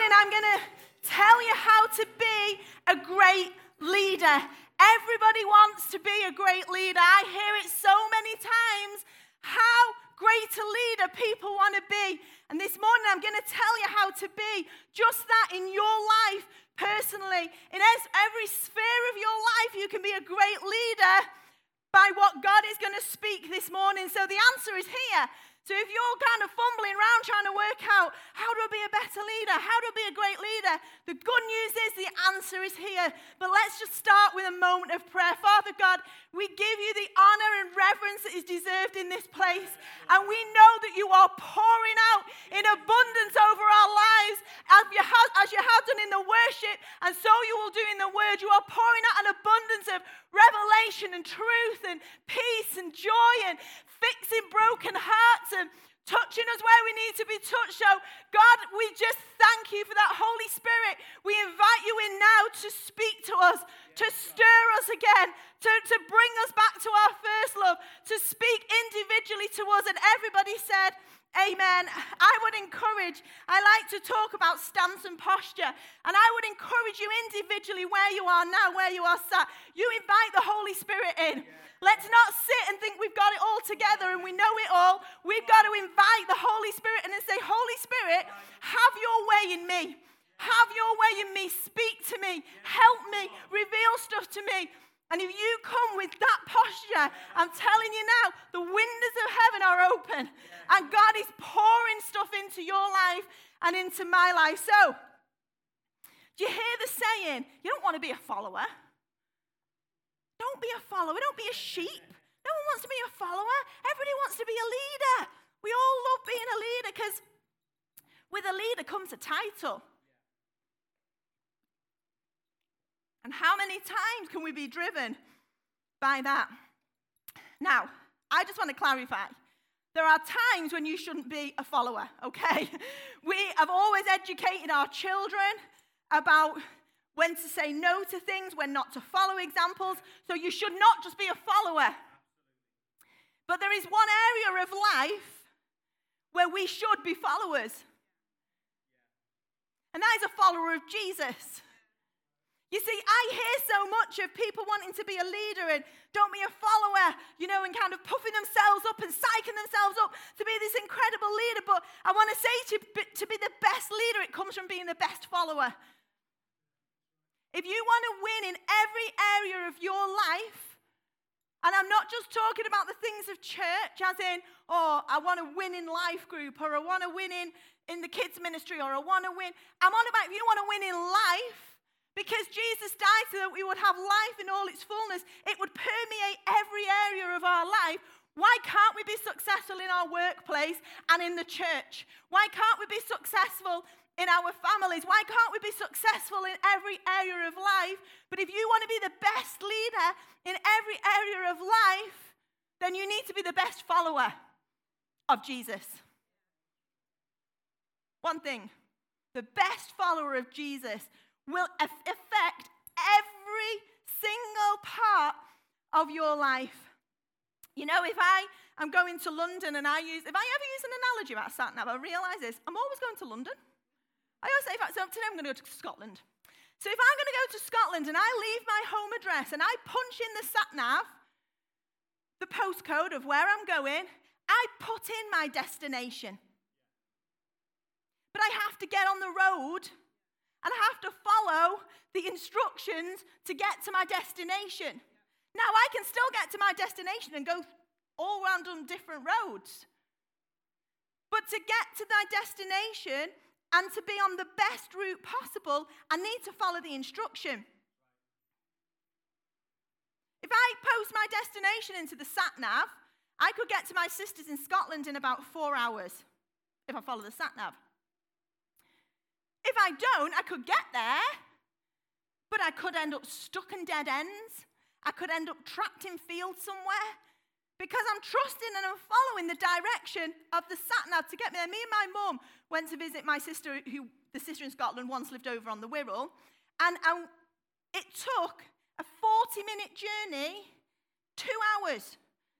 morning, I'm going to tell you how to be a great leader. Everybody wants to be a great leader. I hear it so many times how great a leader people want to be. And this morning, I'm going to tell you how to be just that in your life personally. In every sphere of your life, you can be a great leader by what God is going to speak this morning. So the answer is here. So if you're kind of fumbling around trying to work out how I be a better leader? How I be a great leader? The good news is the answer is here. But let's just start with a moment of prayer. Father God, we give you the honor and reverence that is deserved in this place. And we know that you are pouring out in abundance over our lives as you have, as you have done in the worship, and so you will do in the word. You are pouring out an abundance of revelation and truth and peace and joy and fixing broken hearts and touching us where we need to be touched. So, God, we just thank you for that Holy Spirit. We invite you in now to speak to us, to stir us again, to, to bring us back to our first love, to speak individually to us. And everybody said, Amen. I would encourage, I like to talk about stance and posture, and I would encourage you individually where you are now, where you are sat. You invite the Holy Spirit in. Let's not sit and think we've got it all together and we know it all. We've got to invite the Holy Spirit and say, Holy Spirit, have your way in me. Have your way in me. Speak to me. Help me. Reveal stuff to me. And if you come with that posture, I'm telling you now, the windows of heaven are open. And God is pouring stuff into your life and into my life. So, do you hear the saying? You don't want to be a follower. Don't be a follower. Don't be a sheep. No one wants to be a follower. Everybody wants to be a leader. We all love being a leader because with a leader comes a title. And how many times can we be driven by that? Now, I just want to clarify. There are times when you shouldn't be a follower, okay? We have always educated our children about when to say no to things, when not to follow examples. So you should not just be a follower. But there is one area of life where we should be followers, and that is a follower of Jesus. You see, I hear so much of people wanting to be a leader and don't be a follower, you know, and kind of puffing themselves up and psyching themselves up to be this incredible leader. But I want to say to, to be the best leader, it comes from being the best follower. If you want to win in every area of your life, and I'm not just talking about the things of church, as in, oh, I want to win in life group, or I want to win in, in the kids' ministry, or I want to win. I'm on about if you want to win in life, because Jesus died so that we would have life in all its fullness, it would permeate every area of our life. Why can't we be successful in our workplace and in the church? Why can't we be successful in our families? Why can't we be successful in every area of life? But if you want to be the best leader in every area of life, then you need to be the best follower of Jesus. One thing the best follower of Jesus will affect every single part of your life. You know, if I am going to London and I use, if I ever use an analogy about sat nav, I realize this I'm always going to London. I always say, so today I'm going to go to Scotland. So if I'm going to go to Scotland and I leave my home address and I punch in the sat nav, the postcode of where I'm going, I put in my destination. But I have to get on the road and I have to follow the instructions to get to my destination. Now, I can still get to my destination and go all around on different roads. But to get to my destination, and to be on the best route possible, I need to follow the instruction. If I post my destination into the sat nav, I could get to my sisters in Scotland in about four hours if I follow the sat nav. If I don't, I could get there, but I could end up stuck in dead ends. I could end up trapped in fields somewhere because I'm trusting and I'm following the direction of the sat nav to get me there. Me and my mum went to visit my sister, who the sister in Scotland once lived over on the Wirral, and, and it took a 40 minute journey, two hours.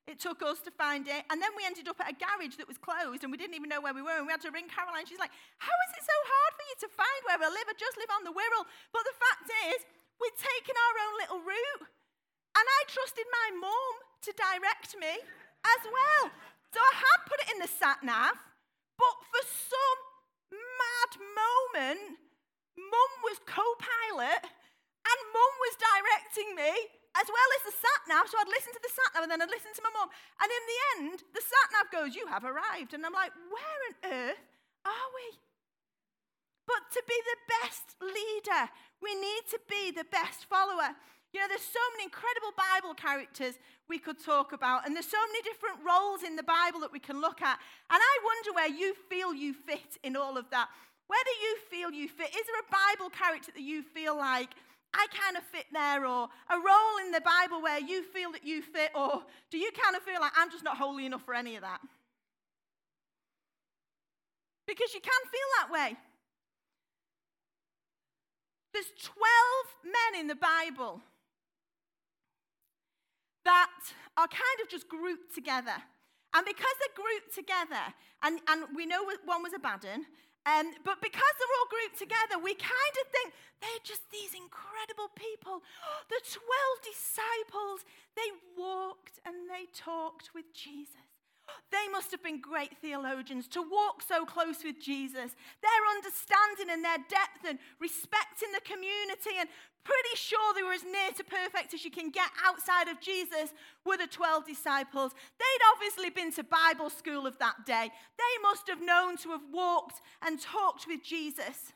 It took us to find it. And then we ended up at a garage that was closed and we didn't even know where we were. And we had to ring Caroline. She's like, How is it so hard for you to find where I live. I just live on the Wirral. But the fact is, we'd taken our own little route. And I trusted my mum to direct me as well. So I had put it in the sat nav, but for some mad moment, mum was co pilot and mum was directing me as well as the sat nav. So I'd listen to the sat nav and then I'd listen to my mum. And in the end, the sat nav goes, You have arrived. And I'm like, Where on earth are we? But to be the best leader, we need to be the best follower. You know, there's so many incredible Bible characters we could talk about, and there's so many different roles in the Bible that we can look at. And I wonder where you feel you fit in all of that. Where do you feel you fit? Is there a Bible character that you feel like, I kind of fit there, or a role in the Bible where you feel that you fit, or do you kind of feel like I'm just not holy enough for any of that? Because you can feel that way. There's 12 men in the Bible that are kind of just grouped together. And because they're grouped together, and, and we know one was a Abaddon, um, but because they're all grouped together, we kind of think they're just these incredible people. The 12 disciples, they walked and they talked with Jesus. They must have been great theologians to walk so close with Jesus. Their understanding and their depth and respecting the community and pretty sure they were as near to perfect as you can get outside of Jesus were the 12 disciples. They'd obviously been to Bible school of that day. They must have known to have walked and talked with Jesus.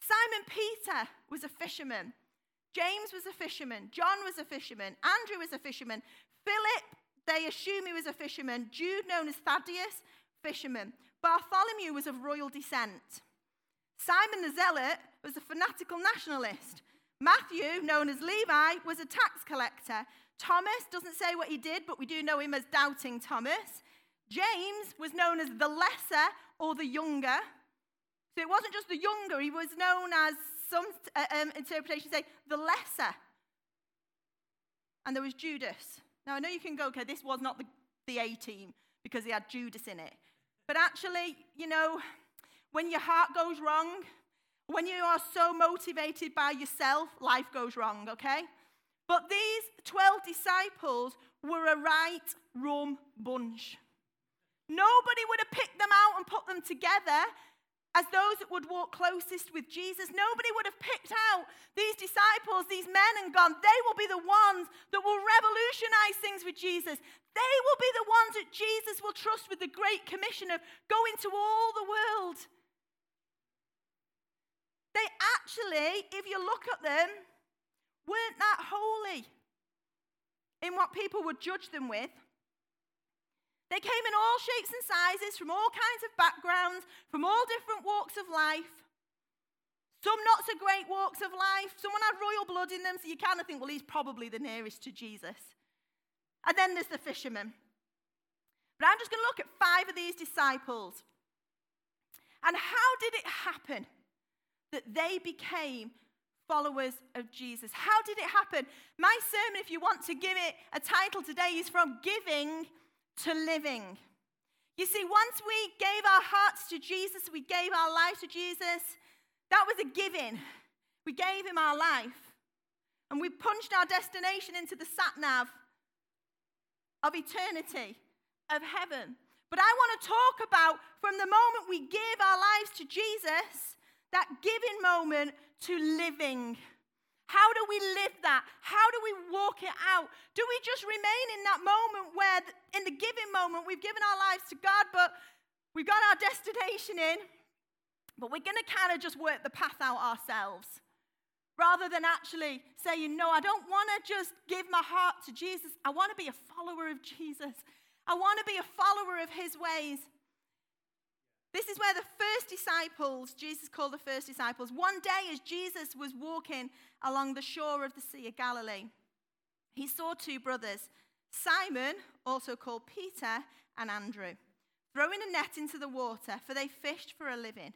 Simon Peter was a fisherman. James was a fisherman. John was a fisherman. Andrew was a fisherman. Philip, they assume he was a fisherman. Jude, known as Thaddeus, fisherman. Bartholomew was of royal descent. Simon the Zealot was a fanatical nationalist. Matthew, known as Levi, was a tax collector. Thomas doesn't say what he did, but we do know him as Doubting Thomas. James was known as the lesser or the younger. So it wasn't just the younger, he was known as some uh, um, interpretations say the lesser. And there was Judas. Now, I know you can go, okay, this was not the, the A team because he had Judas in it. But actually, you know, when your heart goes wrong, when you are so motivated by yourself, life goes wrong, okay? But these 12 disciples were a right rum bunch. Nobody would have picked them out and put them together as those that would walk closest with Jesus. Nobody would have picked out these disciples, these men, and gone, they will be the ones that will revolutionize things with Jesus. They will be the ones that Jesus will trust with the great commission of go into all the world. They actually, if you look at them, weren't that holy in what people would judge them with. They came in all shapes and sizes, from all kinds of backgrounds, from all different walks of life. Some not so great walks of life. Someone had royal blood in them, so you kind of think, well, he's probably the nearest to Jesus. And then there's the fishermen. But I'm just going to look at five of these disciples. And how did it happen that they became followers of Jesus? How did it happen? My sermon, if you want to give it a title today, is From Giving to living. You see, once we gave our hearts to Jesus, we gave our life to Jesus, that was a giving. We gave him our life. And we punched our destination into the sat nav of eternity, of heaven. But I want to talk about from the moment we give our lives to Jesus, that giving moment to living. How do we live that? How do we walk it out? Do we just remain in that moment where, in the giving moment, we've given our lives to God, but we've got our destination in, but we're going to kind of just work the path out ourselves? Rather than actually saying, No, I don't want to just give my heart to Jesus. I want to be a follower of Jesus. I want to be a follower of his ways. This is where the first disciples, Jesus called the first disciples, one day as Jesus was walking along the shore of the Sea of Galilee, he saw two brothers, Simon, also called Peter, and Andrew, throwing a net into the water, for they fished for a living.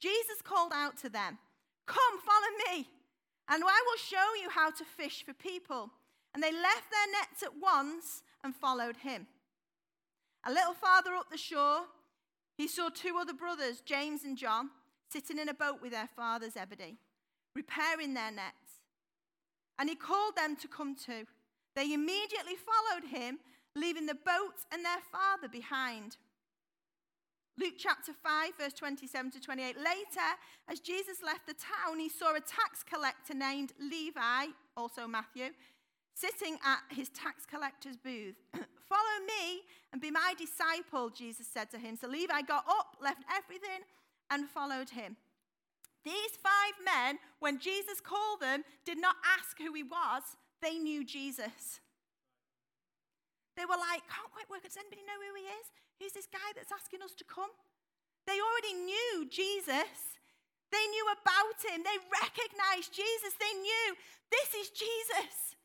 Jesus called out to them, Come, follow me, and I will show you how to fish for people. And they left their nets at once and followed him. A little farther up the shore, he saw two other brothers, James and John, sitting in a boat with their father Zebedee, repairing their nets. And he called them to come too. They immediately followed him, leaving the boat and their father behind. Luke chapter 5, verse 27 to 28. Later, as Jesus left the town, he saw a tax collector named Levi, also Matthew, sitting at his tax collector's booth. Follow me and be my disciple, Jesus said to him. So Levi got up, left everything, and followed him. These five men, when Jesus called them, did not ask who he was, they knew Jesus. They were like, can't quite work. Does anybody know who he is? Who's this guy that's asking us to come? They already knew Jesus. They knew about him. They recognized Jesus. They knew this is Jesus.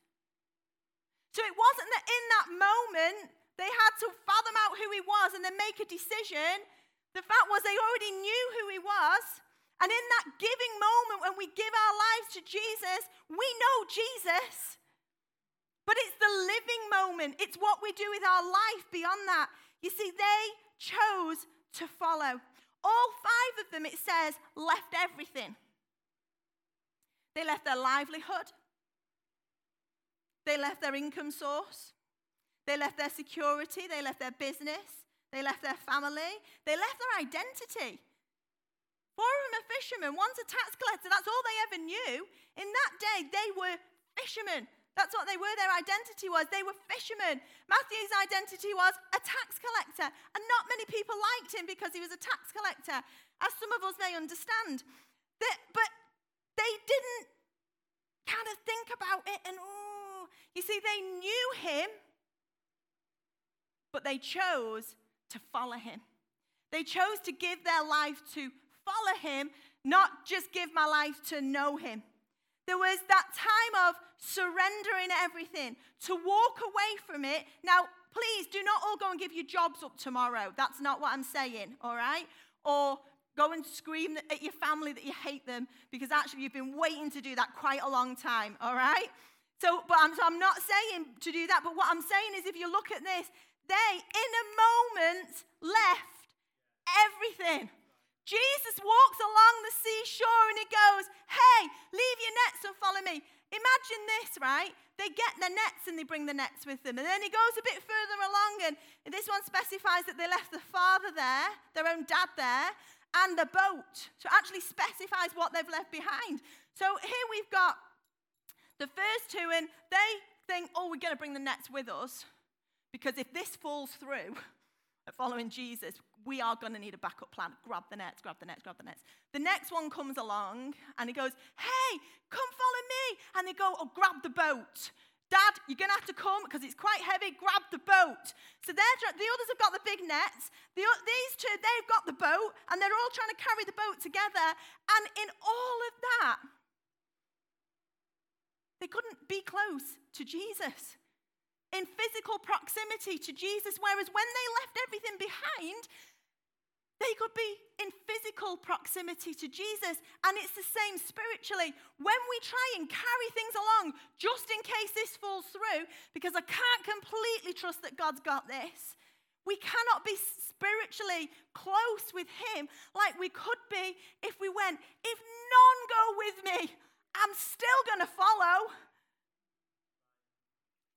So it wasn't that in that moment they had to fathom out who he was and then make a decision. The fact was they already knew who he was. And in that giving moment when we give our lives to Jesus, we know Jesus. But it's the living moment, it's what we do with our life beyond that. You see, they chose to follow. All five of them, it says, left everything. They left their livelihood, they left their income source, they left their security, they left their business, they left their family, they left their identity. Four of them are fishermen, one's a tax collector, that's all they ever knew. In that day, they were fishermen. That's what they were. Their identity was they were fishermen. Matthew's identity was a tax collector. And not many people liked him because he was a tax collector, as some of us may understand. But they didn't kind of think about it and, oh, you see, they knew him, but they chose to follow him. They chose to give their life to follow him, not just give my life to know him. There was that time of surrendering everything, to walk away from it. Now, please do not all go and give your jobs up tomorrow. That's not what I'm saying, all right? Or go and scream at your family that you hate them because actually you've been waiting to do that quite a long time, all right? So, but I'm, so I'm not saying to do that, but what I'm saying is if you look at this, they, in a moment, left everything. Jesus walks along the seashore and he goes, Hey, leave your nets and follow me. Imagine this, right? They get their nets and they bring the nets with them. And then he goes a bit further along, and this one specifies that they left the father there, their own dad there, and the boat. So it actually specifies what they've left behind. So here we've got the first two, and they think, oh, we're going to bring the nets with us. Because if this falls through, following Jesus, we are going to need a backup plan. Grab the nets, grab the nets, grab the nets. The next one comes along and he goes, Hey, come follow me. And they go, Oh, grab the boat. Dad, you're going to have to come because it's quite heavy. Grab the boat. So they're, the others have got the big nets. The, these two, they've got the boat, and they're all trying to carry the boat together. And in all of that, they couldn't be close to Jesus in physical proximity to Jesus, whereas when they left everything behind, they could be in physical proximity to Jesus. And it's the same spiritually. When we try and carry things along, just in case this falls through, because I can't completely trust that God's got this, we cannot be spiritually close with Him like we could be if we went, if none go with me, I'm still going to follow.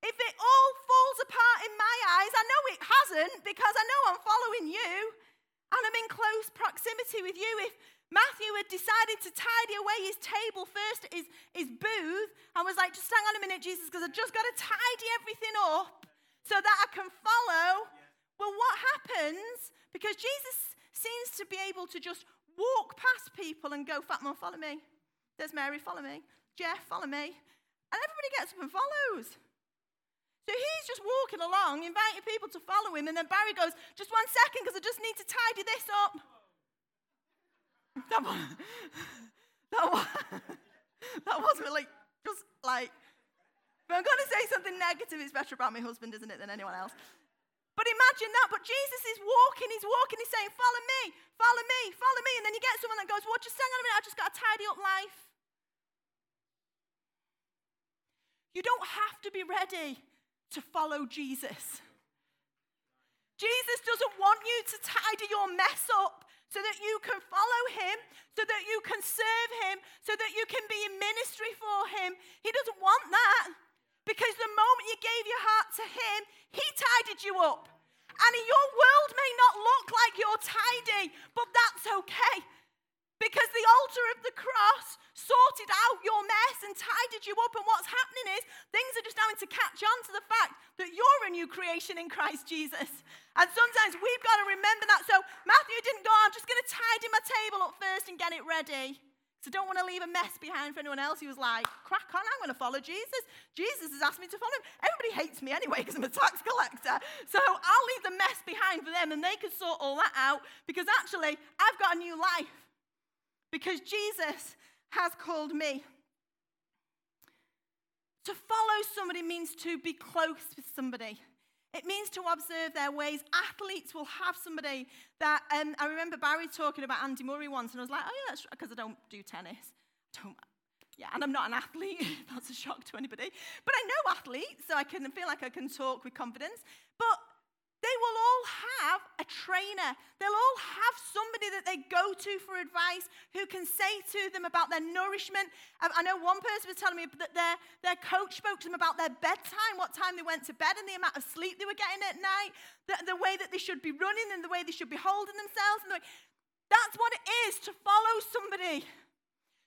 If it all falls apart in my eyes, I know it hasn't because I know I'm following you and I'm in close proximity with you. If Matthew had decided to tidy away his table first his, his booth and was like, just hang on a minute, Jesus, because I've just got to tidy everything up so that I can follow. Well, what happens? Because Jesus seems to be able to just walk past people and go, Fat follow me. There's Mary, follow me. Jeff, follow me. And everybody gets up and follows. So he's just walking along, inviting people to follow him, and then Barry goes, Just one second, because I just need to tidy this up. That, was, that, was, that wasn't really just like, but I'm going to say something negative. It's better about my husband, isn't it, than anyone else. But imagine that. But Jesus is walking, he's walking, he's saying, Follow me, follow me, follow me. And then you get someone that goes, Well, just hang on a minute, I just got to tidy up life. You don't have to be ready to follow Jesus. Jesus doesn't want you to tidy your mess up so that you can follow him, so that you can serve him, so that you can be in ministry for him. He doesn't want that because the moment you gave your heart to him, he tidied you up. And your world may not look like you're tidy, but that's okay because the altar of the cross sorted out your mess and tidied you up. And what's happening is things are just having to catch on to the fact that you're a new creation in Christ Jesus. And sometimes we've got to remember that. So Matthew didn't go, I'm just going to tidy my table up first and get it ready. So don't want to leave a mess behind for anyone else. He was like, crack on, I'm going to follow Jesus. Jesus has asked me to follow him. Everybody hates me anyway because I'm a tax collector. So I'll leave the mess behind for them and they can sort all that out because actually I've got a new life because Jesus has called me. To follow somebody means to be close with somebody. It means to observe their ways. Athletes will have somebody that, um, I remember Barry talking about Andy Murray once, and I was like, oh yeah, that's because I don't do tennis. Don't, yeah, and I'm not an athlete. that's a shock to anybody. But I know athletes, so I can feel like I can talk with confidence. But they will all have a trainer. They'll all have somebody that they go to for advice who can say to them about their nourishment. I know one person was telling me that their, their coach spoke to them about their bedtime, what time they went to bed, and the amount of sleep they were getting at night, the, the way that they should be running and the way they should be holding themselves. The that's what it is to follow somebody.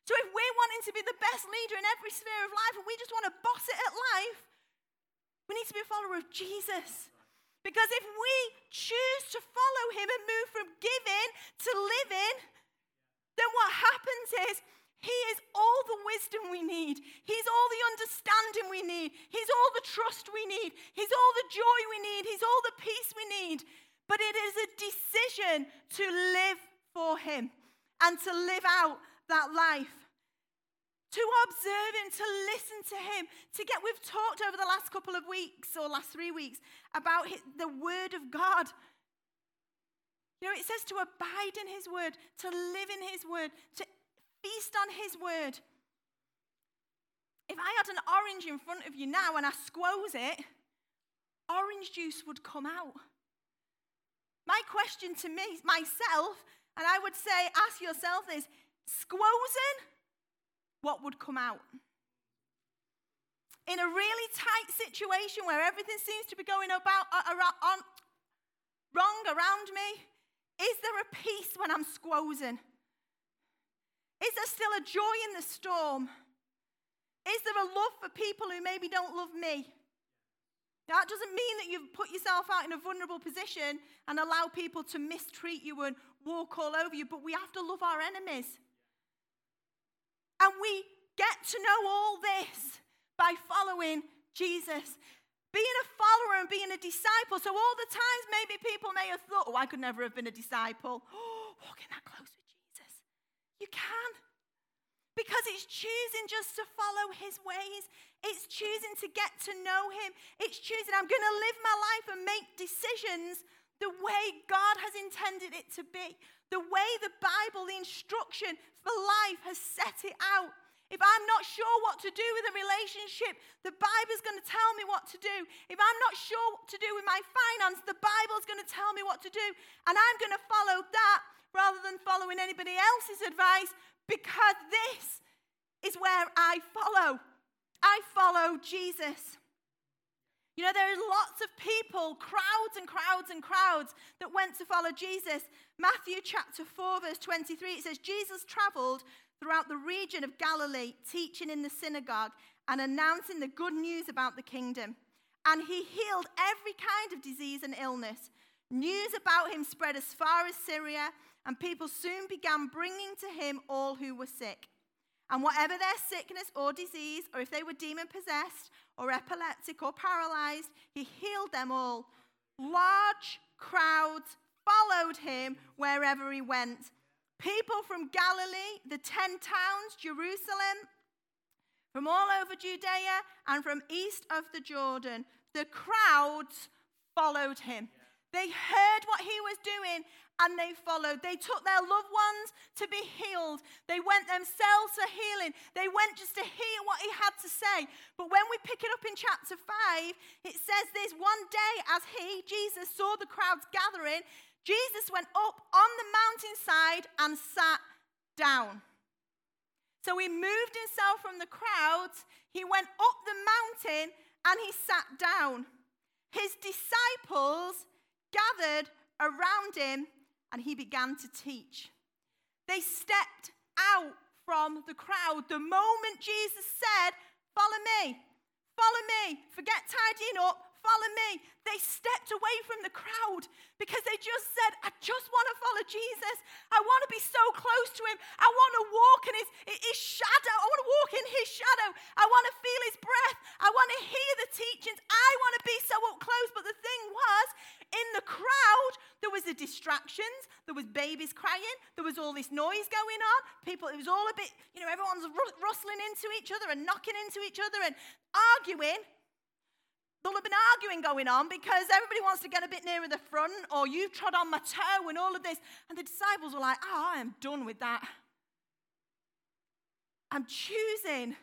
So if we're wanting to be the best leader in every sphere of life and we just want to boss it at life, we need to be a follower of Jesus. Because if we choose to follow him and move from giving to living, then what happens is he is all the wisdom we need. He's all the understanding we need. He's all the trust we need. He's all the joy we need. He's all the peace we need. But it is a decision to live for him and to live out that life to observe him, to listen to him, to get. We've talked over the last couple of weeks or last three weeks about the word of God. You know, it says to abide in his word, to live in his word, to feast on his word. If I had an orange in front of you now and I squoze it, orange juice would come out. My question to me, myself, and I would say, ask yourself is squozing what would come out. In a really tight situation where everything seems to be going about uh, on, wrong around me, is there a peace when I'm squozing? Is there still a joy in the storm? Is there a love for people who maybe don't love me? That doesn't mean that you've put yourself out in a vulnerable position and allow people to mistreat you and walk all over you, but we have to love our enemies. And we get to know all this by following Jesus. Being a follower and being a disciple. So, all the times maybe people may have thought, oh, I could never have been a disciple. Oh, walking that close with Jesus. You can. Because it's choosing just to follow his ways. It's choosing to get to know him. It's choosing, I'm going to live my life and make decisions the way God has intended it to be the way the Bible, the instruction for life has set it out. If I'm not sure what to do with a relationship, the Bible's going to tell me what to do. If I'm not sure what to do with my finance, the Bible's going to tell me what to do. And I'm going to follow that rather than following anybody else's advice because this is where I follow. I follow Jesus. You know, there are lots of people, crowds and crowds and crowds, that went to follow Jesus. Matthew chapter 4, verse 23, it says, Jesus traveled throughout the region of Galilee, teaching in the synagogue and announcing the good news about the kingdom. And he healed every kind of disease and illness. News about him spread as far as Syria, and people soon began bringing to him all who were sick. And whatever their sickness or disease, or if they were demon possessed, or epileptic, or paralyzed, he healed them all. Large crowds followed him wherever he went. People from Galilee, the ten towns, Jerusalem, from all over Judea, and from east of the Jordan, the crowds followed him. They heard what he was doing and they followed. They took their loved ones to be healed. They went themselves to healing. They went just to hear what he had to say. But when we pick it up in chapter 5, it says this one day as he, Jesus, saw the crowds gathering, Jesus went up on the mountainside and sat down. So he moved himself from the crowds, he went up the mountain, and he sat down. His disciples gathered around him and he began to teach. They stepped out from the crowd the moment Jesus said, Follow me, follow me, forget tidying up, follow me. They stepped away from the crowd because they just said, I just want to follow Jesus. I want to be so close to him. I want to walk in his, his shadow. I want to walk in his shadow. I want to feel his breath. I want to hear the teachings. I want to be so up close. But the thing was, in the crowd, there was the distractions. There was babies crying. There was all this noise going on. People, it was all a bit, you know, everyone's rustling into each other and knocking into each other and arguing. There'll have been arguing going on because everybody wants to get a bit nearer the front, or you've trod on my toe, and all of this. And the disciples were like, Oh, I am done with that. I'm choosing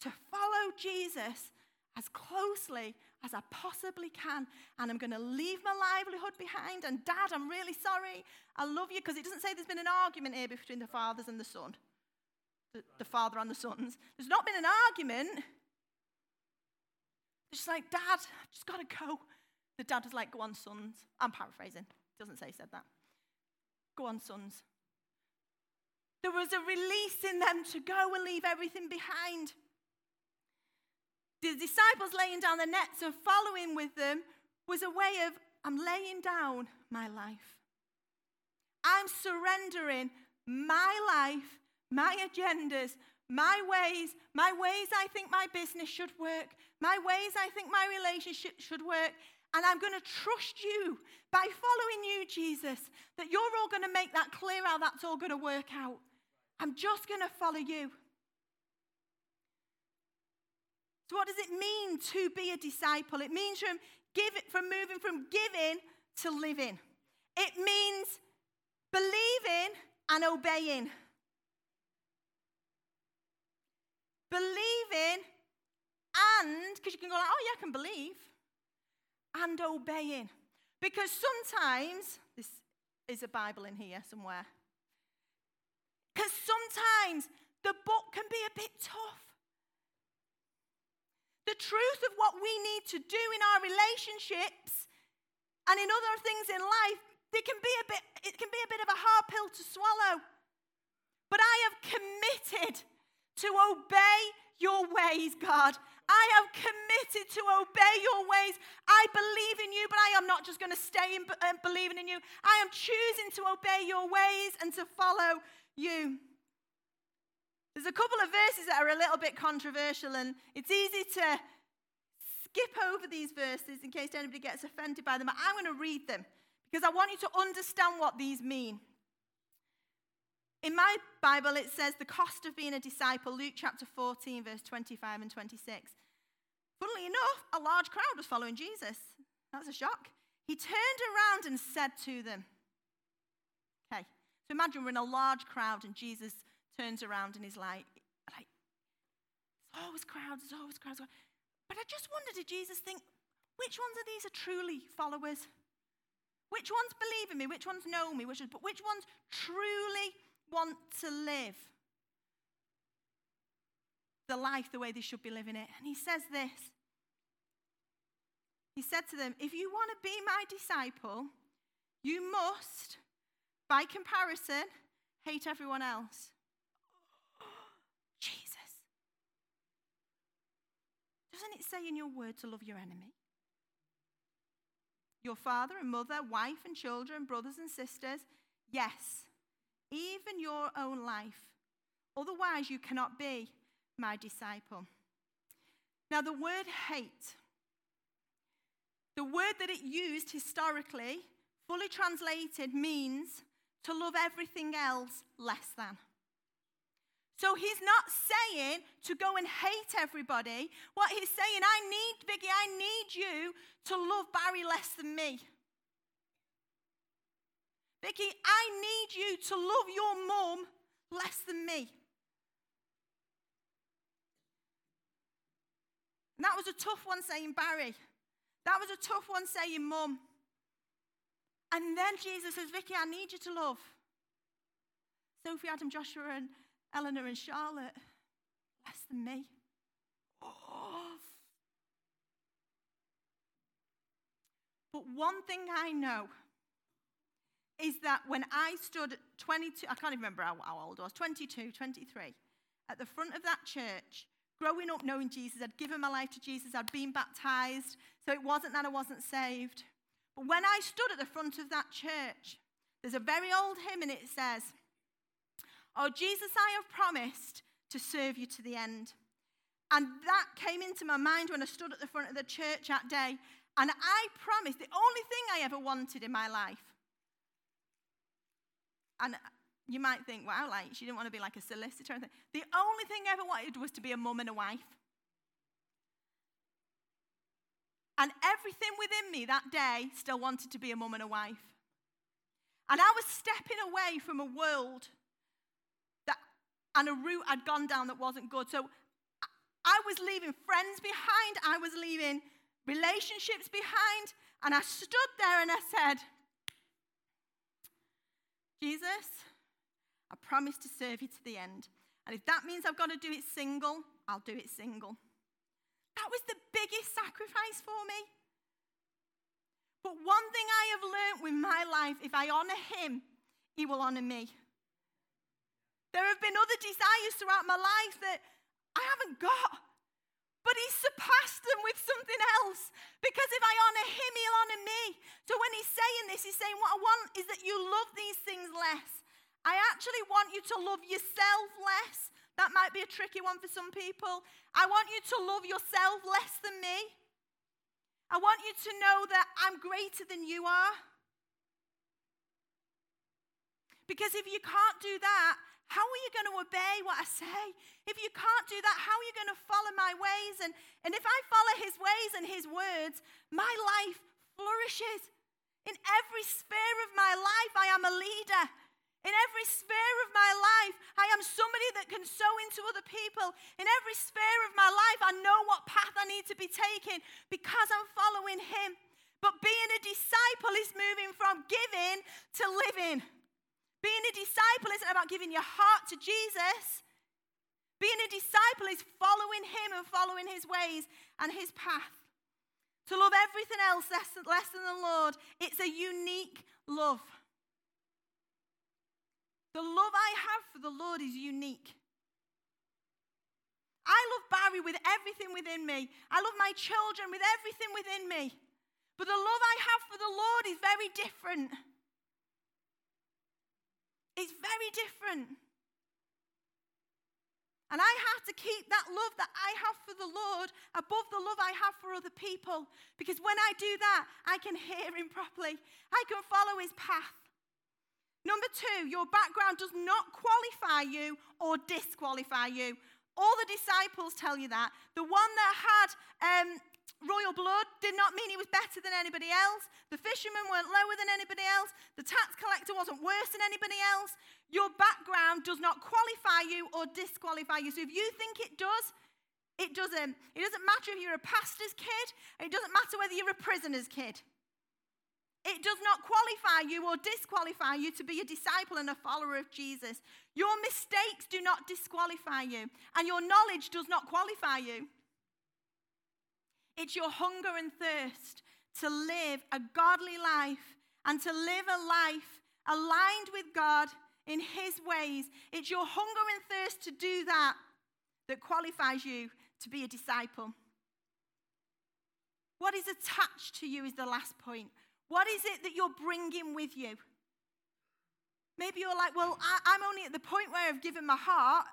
to follow Jesus as closely as I possibly can. And I'm going to leave my livelihood behind. And, Dad, I'm really sorry. I love you. Because it doesn't say there's been an argument here between the fathers and the son, the, the father and the sons. There's not been an argument. Just like, Dad, I've just got to go. The dad is like, Go on, sons. I'm paraphrasing. Doesn't say he said that. Go on, sons. There was a release in them to go and leave everything behind. The disciples laying down the nets and following with them was a way of, I'm laying down my life. I'm surrendering my life, my agendas, my ways, my ways I think my business should work, my ways I think my relationship should work. And I'm going to trust you by following you, Jesus, that you're all going to make that clear how that's all going to work out. I'm just going to follow you. So, what does it mean to be a disciple? It means from, give, from moving from giving to living. It means believing and obeying. Believing and, because you can go like, oh yeah, I can believe, and obeying. Because sometimes, this is a Bible in here somewhere, because sometimes the book can be a bit tough. The truth of what we need to do in our relationships and in other things in life, it can be a bit, it can be a bit of a hard pill to swallow. But I have committed to obey your ways, God. I have committed to obey your ways. I believe in you, but I am not just going to stay in uh, believing in you. I am choosing to obey your ways and to follow you. There's a couple of verses that are a little bit controversial, and it's easy to skip over these verses in case anybody gets offended by them. But I'm going to read them because I want you to understand what these mean. In my Bible, it says the cost of being a disciple, Luke chapter 14, verse 25 and 26. Funnily enough, a large crowd was following Jesus. That's a shock. He turned around and said to them, Okay, so imagine we're in a large crowd and Jesus turns around and he's like, like there's always crowds, there's always crowds. But I just wonder, did Jesus think, which ones of these are truly followers? Which ones believe in me? Which ones know me? Which, but which ones truly want to live the life the way they should be living it. And he says this He said to them, If you want to be my disciple, you must, by comparison, hate everyone else. Jesus. Doesn't it say in your word to love your enemy? Your father and mother, wife and children, brothers and sisters. Yes, even your own life. Otherwise, you cannot be my disciple. Now, the word hate, the word that it used historically, fully translated, means to love everything else less than. So he's not saying to go and hate everybody. What he's saying, I need, Vicky, I need you to love Barry less than me. Vicky, I need you to love your mum less than me. And that was a tough one saying Barry. That was a tough one saying mum. And then Jesus says, Vicky, I need you to love Sophie, Adam, Joshua, and Eleanor, and Charlotte less than me. Oh. But one thing I know is that when I stood 22, I can't even remember how, how old I was, 22, 23, at the front of that church, growing up knowing Jesus, I'd given my life to Jesus, I'd been baptized, so it wasn't that I wasn't saved. But when I stood at the front of that church, there's a very old hymn and it says, Oh, Jesus, I have promised to serve you to the end. And that came into my mind when I stood at the front of the church that day. And I promised the only thing I ever wanted in my life. And you might think, wow, like she didn't want to be like a solicitor. Or the only thing I ever wanted was to be a mum and a wife. And everything within me that day still wanted to be a mum and a wife. And I was stepping away from a world that, and a route I'd gone down that wasn't good. So I was leaving friends behind, I was leaving relationships behind, and I stood there and I said, Jesus, I promise to serve you to the end. And if that means I've got to do it single, I'll do it single. That was the biggest sacrifice for me. But one thing I have learned with my life if I honor him, he will honor me. There have been other desires throughout my life that I haven't got. But he surpassed them with something else. Because if I honor him, he'll honor me. So when he's saying this, he's saying, What I want is that you love these things less. I actually want you to love yourself less. That might be a tricky one for some people. I want you to love yourself less than me. I want you to know that I'm greater than you are. Because if you can't do that, how are you going to obey what I say? If you can't do that, how are you going to follow my ways? And, and if I follow his ways and his words, my life flourishes. In every sphere of my life, I am a leader. In every sphere of my life, I am somebody that can sow into other people. In every sphere of my life, I know what path I need to be taking because I'm following him. But being a disciple is moving from giving to living. Being a disciple isn't about giving your heart to Jesus. Being a disciple is following him and following his ways and his path. To love everything else less, less than the Lord, it's a unique love. The love I have for the Lord is unique. I love Barry with everything within me. I love my children with everything within me. But the love I have for the Lord is very different. It's very different. And I have to keep that love that I have for the Lord above the love I have for other people. Because when I do that, I can hear Him properly, I can follow His path. Number two, your background does not qualify you or disqualify you. All the disciples tell you that. The one that had um, royal blood did not mean he was better than anybody else. The fishermen weren't lower than anybody else. The tax collector wasn't worse than anybody else. Your background does not qualify you or disqualify you. So if you think it does, it doesn't. It doesn't matter if you're a pastor's kid, it doesn't matter whether you're a prisoner's kid. It does not qualify you or disqualify you to be a disciple and a follower of Jesus. Your mistakes do not disqualify you, and your knowledge does not qualify you. It's your hunger and thirst to live a godly life and to live a life aligned with God in His ways. It's your hunger and thirst to do that that qualifies you to be a disciple. What is attached to you is the last point. What is it that you're bringing with you? Maybe you're like, well, I, am only at the point where I've given my heart.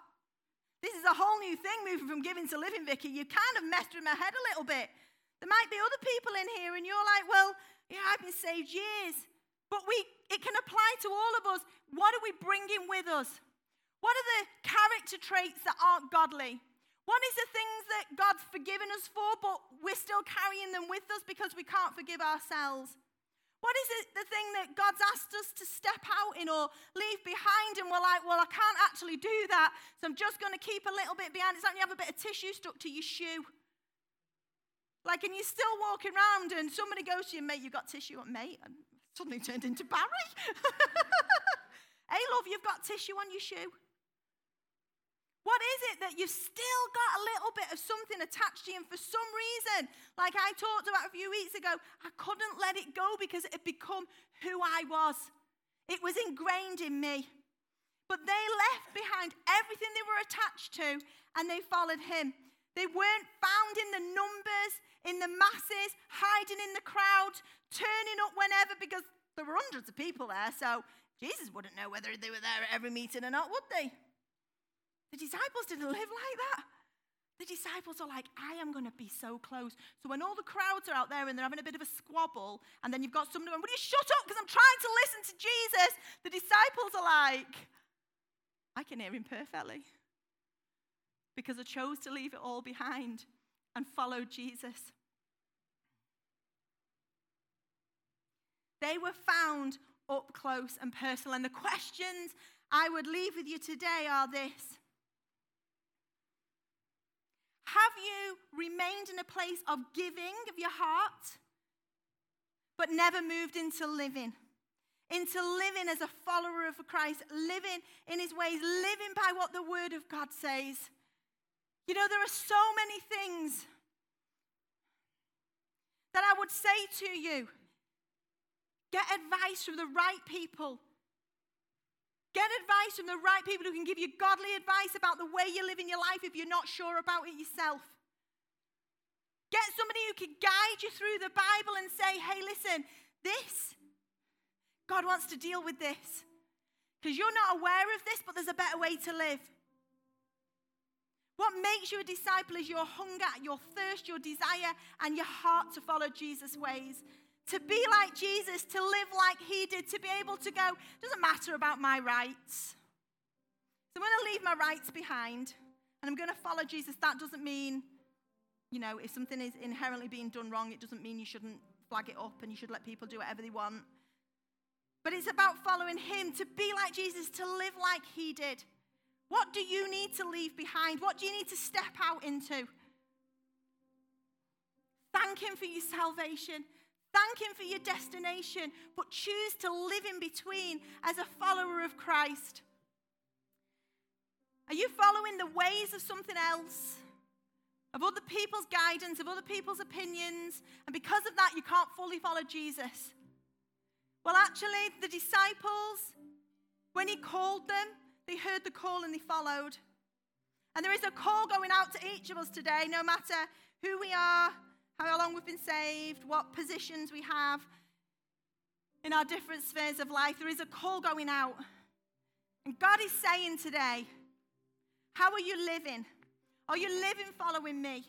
This is a whole new thing moving from giving to living, Vicky. You kind of messed with my head a little bit. There might be other people in here, and you're like, well, yeah, I've been saved years. But we, it can apply to all of us. What are we bringing with us? What are the character traits that aren't godly? What is the things that God's forgiven us for, but we're still carrying them with us because we can't forgive ourselves? What is it, the thing that God's asked us to step out in or leave behind? And we're like, well, I can't actually do that, so I'm just going to keep a little bit behind. It's like you have a bit of tissue stuck to your shoe. Like, and you're still walking around, and somebody goes to you, mate, you've got tissue on, mate. And suddenly turned into Barry. hey, love, you've got tissue on your shoe. What is it that you've still got a little bit of something attached to you? And for some reason, like I talked about a few weeks ago, I couldn't let it go because it had become who I was. It was ingrained in me. But they left behind everything they were attached to and they followed him. They weren't found in the numbers, in the masses, hiding in the crowd, turning up whenever because there were hundreds of people there. So Jesus wouldn't know whether they were there at every meeting or not, would they? The disciples didn't live like that. The disciples are like, I am going to be so close. So when all the crowds are out there and they're having a bit of a squabble, and then you've got someone going, Will you shut up? Because I'm trying to listen to Jesus. The disciples are like, I can hear him perfectly. Because I chose to leave it all behind and follow Jesus. They were found up close and personal. And the questions I would leave with you today are this have you remained in a place of giving of your heart, but never moved into living? Into living as a follower of Christ, living in his ways, living by what the word of God says. You know, there are so many things that I would say to you. Get advice from the right people Get advice from the right people who can give you godly advice about the way you live in your life if you're not sure about it yourself. Get somebody who can guide you through the Bible and say, hey, listen, this, God wants to deal with this. Because you're not aware of this, but there's a better way to live. What makes you a disciple is your hunger, your thirst, your desire, and your heart to follow Jesus' ways to be like Jesus, to live like he did, to be able to go, doesn't matter about my rights. So I'm going to leave my rights behind and I'm going to follow Jesus. That doesn't mean, you know, if something is inherently being done wrong, it doesn't mean you shouldn't flag it up and you should let people do whatever they want. But it's about following him, to be like Jesus, to live like he did. What do you need to leave behind? What do you need to step out into? Thank him for your salvation. Thank Him for your destination, but choose to live in between as a follower of Christ. Are you following the ways of something else? Of other people's guidance, of other people's opinions, and because of that, you can't fully follow Jesus? Well, actually, the disciples, when He called them, they heard the call and they followed. And there is a call going out to each of us today, no matter who we are, how long we've been saved, what positions we have in our different spheres of life. There is a call going out. And God is saying today, How are you living? Are you living following me?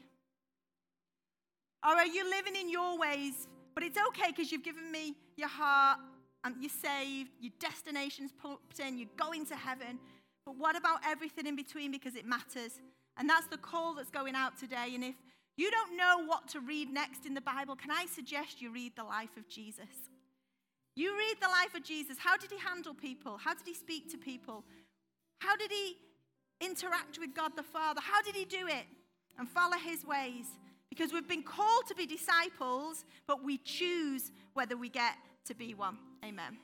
Or are you living in your ways? But it's okay because you've given me your heart and you're saved, your destination's put in, you're going to heaven. But what about everything in between because it matters? And that's the call that's going out today. And if you don't know what to read next in the Bible, can I suggest you read the life of Jesus? You read the life of Jesus. How did he handle people? How did he speak to people? How did he interact with God the Father? How did he do it? And follow his ways. Because we've been called to be disciples, but we choose whether we get to be one. Amen.